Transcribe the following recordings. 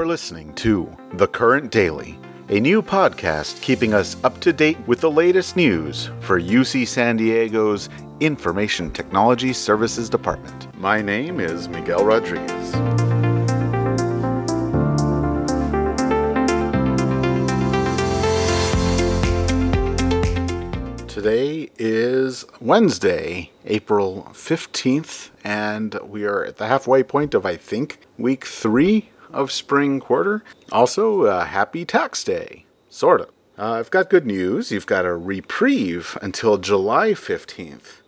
are listening to The Current Daily, a new podcast keeping us up to date with the latest news for UC San Diego's Information Technology Services Department. My name is Miguel Rodriguez. Today is Wednesday, April 15th, and we are at the halfway point of, I think, week three of spring quarter. Also, uh, happy tax day, sort of. Uh, I've got good news. You've got a reprieve until July 15th.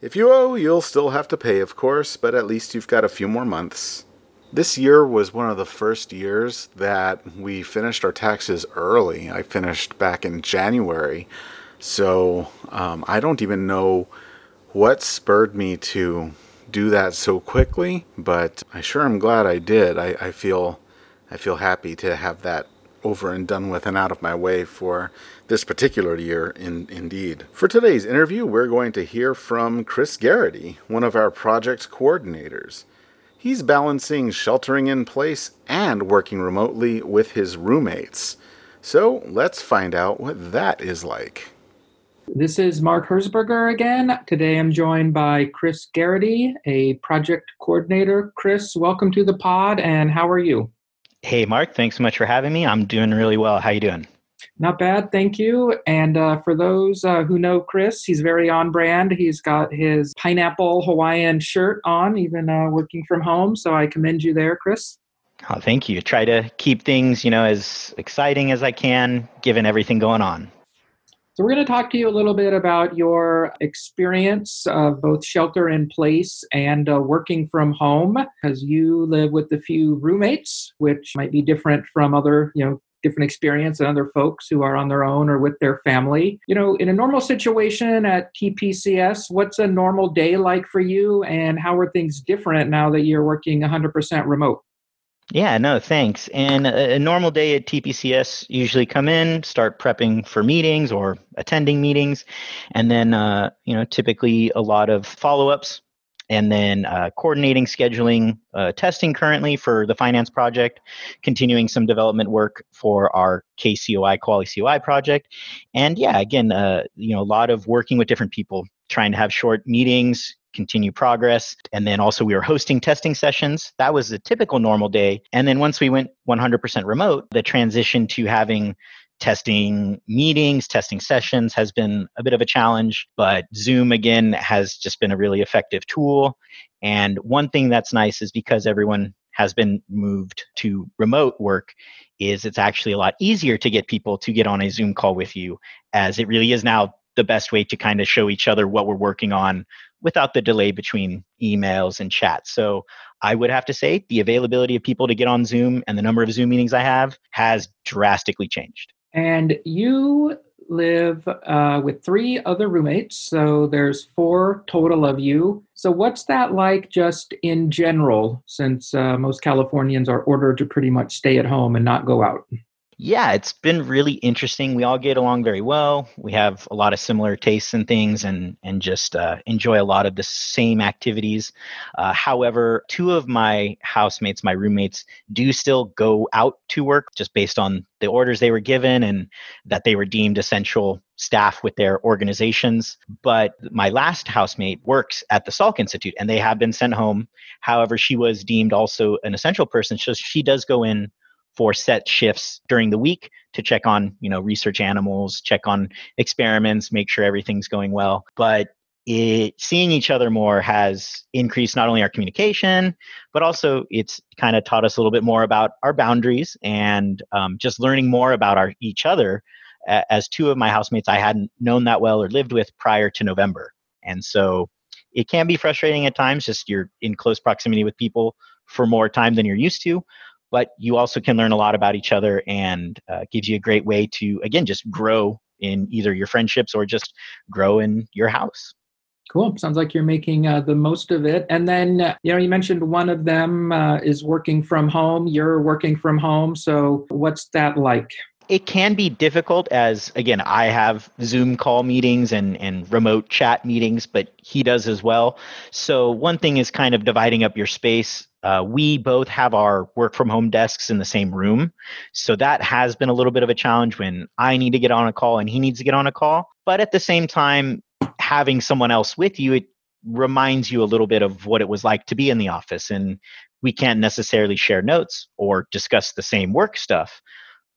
If you owe, you'll still have to pay, of course, but at least you've got a few more months. This year was one of the first years that we finished our taxes early. I finished back in January so um, I don't even know what spurred me to do that so quickly, but I sure am glad I did. I, I feel I feel happy to have that over and done with and out of my way for this particular year in, indeed. For today's interview, we're going to hear from Chris Gerrity, one of our project coordinators. He's balancing sheltering in place and working remotely with his roommates. So let's find out what that is like. This is Mark Herzberger again. Today I'm joined by Chris Gerrity, a project coordinator. Chris, welcome to the pod, and how are you? Hey, Mark. Thanks so much for having me. I'm doing really well. How are you doing? Not bad, thank you. And uh, for those uh, who know Chris, he's very on brand. He's got his pineapple Hawaiian shirt on, even uh, working from home. So I commend you there, Chris. Oh, thank you. Try to keep things, you know, as exciting as I can, given everything going on. So, we're going to talk to you a little bit about your experience of both shelter in place and uh, working from home, because you live with a few roommates, which might be different from other, you know, different experience than other folks who are on their own or with their family. You know, in a normal situation at TPCS, what's a normal day like for you, and how are things different now that you're working 100% remote? Yeah, no, thanks. And a, a, normal day at TPCS usually come in, start prepping for meetings or attending meetings, and then uh, you know typically a lot of follow-ups, and then uh, coordinating, scheduling, uh, testing currently for the finance project, continuing some development work for our KCOI Kuali COI project, and yeah, again, uh, you know a lot of working with different people, trying to have short meetings, continue progress. And then also we were hosting testing sessions. That was a typical normal day. And then once we went 100% remote, the transition to having testing meetings, testing sessions has been a bit of a challenge, but Zoom again has just been a really effective tool. And one thing that's nice is because everyone has been moved to remote work is it's actually a lot easier to get people to get on a Zoom call with you as it really is now the best way to kind of show each other what we're working on without the delay between emails and chat. So I would have to say the availability of people to get on Zoom and the number of Zoom meetings I have has drastically changed. And you live uh, with three other roommates, so there's four total of you. So, what's that like just in general, since uh, most Californians are ordered to pretty much stay at home and not go out? Yeah, it's been really interesting. We all get along very well. We have a lot of similar tastes and things, and and just uh, enjoy a lot of the same activities. Uh, however, two of my housemates, my roommates, do still go out to work just based on the orders they were given and that they were deemed essential staff with their organizations. But my last housemate works at the Salk Institute, and they have been sent home. However, she was deemed also an essential person, so she does go in for set shifts during the week to check on you know research animals check on experiments make sure everything's going well. But it, seeing each other more has increased not only our communication but also it's kind of taught us a little bit more about our boundaries and um, just learning more about our each other as two of my housemates i hadn't known that well or lived with prior to november. And so it can be frustrating at times just you're in close proximity with people for more time than you're used to but you also can learn a lot about each other and uh, gives you a great way to again just grow in either your friendships or just grow in your house. Cool. Sounds like you're making uh, the most of it. And then uh, you know you mentioned one of them uh, is working from home. You're working from home. So what's that like? It can be difficult as again i have zoom call meetings and, and remote chat meetings but he does as well. So one thing is kind of dividing up your space Uh, we both have our work from home desks in the same room. So that has been a little bit of a challenge when I need to get on a call and he needs to get on a call. But at the same time, having someone else with you, it reminds you a little bit of what it was like to be in the office. And we can't necessarily share notes or discuss the same work stuff,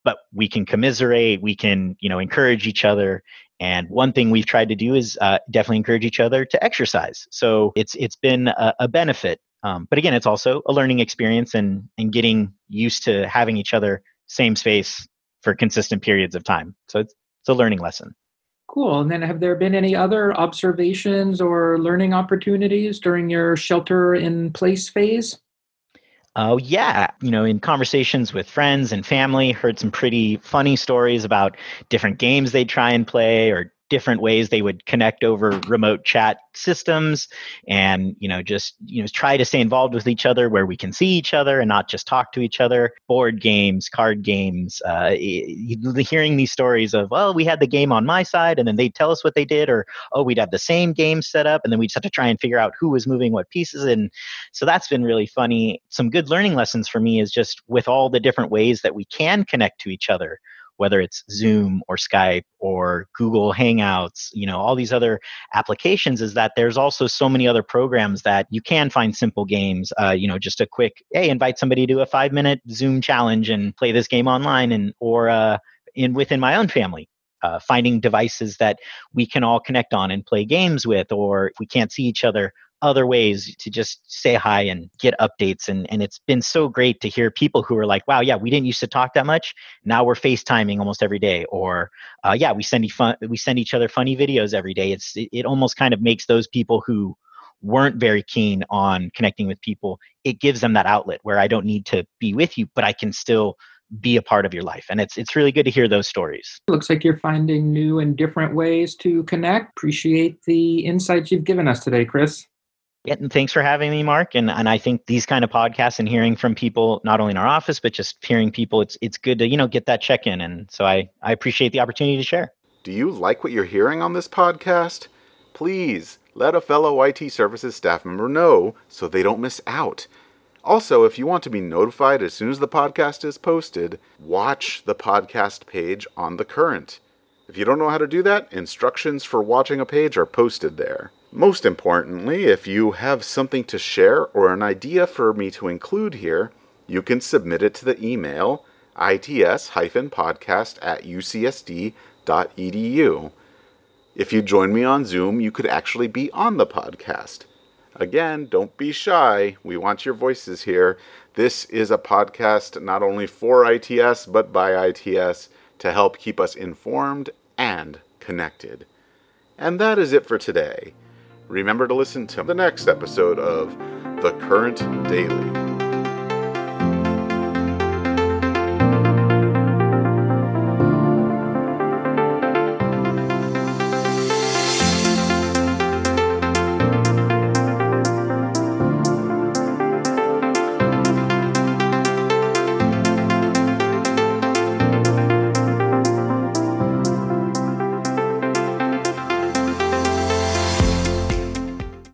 but we can commiserate, we can, you know, encourage each other. And one thing we've tried to do is uh, definitely encourage each other to exercise. So it's it's been a, a benefit um, but again, it's also a learning experience and and getting used to having each other same space for consistent periods of time. So it's it's a learning lesson. Cool. And then have there been any other observations or learning opportunities during your shelter in place phase? Oh, yeah. You know, in conversations with friends and family, heard some pretty funny stories about different games they try and play or different ways they would connect over remote chat systems and you know just you know try to stay involved with each other where we can see each other and not just talk to each other. Board games card games uh, hearing these stories of well we had the game on my side and then they'd tell us what they did or oh we'd have the same game set up and then we'd have to try and figure out who was moving what pieces and so that's been really funny. Some good learning lessons for me is just with all the different ways that we can connect to each other whether it's Zoom or Skype or Google Hangouts, you know, all these other applications, is that there's also so many other programs that you can find simple games. Uh, you know, just a quick, hey, invite somebody to a five minute Zoom challenge and play this game online, and or uh, in within my own family. Uh, finding devices that we can all connect on and play games with, or if we can't see each other, other ways to just say hi and get updates and and it's been so great to hear people who are like wow yeah we didn't used to talk that much. Now we're facetiming almost every day or uh, yeah we send fun we send each other funny videos every day. It's it, it almost kind of makes those people who weren't very keen on connecting with people it gives them that outlet where i don't need to be with you but i can still be a part of your life and it's it's really good to hear those stories. Looks like you're finding new and different ways to connect. Appreciate the insights you've given us today chris and thanks for having me, Mark. And and I think these kind of podcasts and hearing from people, not only in our office, but just hearing people, it's it's good to, you know, get that check in. And so I, I appreciate the opportunity to share. Do you like what you're hearing on this podcast? Please let a fellow IT services staff member know so they don't miss out. Also, if you want to be notified as soon as the podcast is posted, watch the podcast page on the current. If you don't know how to do that, instructions for watching a page are posted there. Most importantly, if you have something to share or an idea for me to include here, you can submit it to the email its-podcast at ucsd.edu. If you join me on Zoom, you could actually be on the podcast. Again, don't be shy. We want your voices here. This is a podcast not only for ITS, but by ITS to help keep us informed and connected. And that is it for today remember to listen to the next episode of The Current Daily.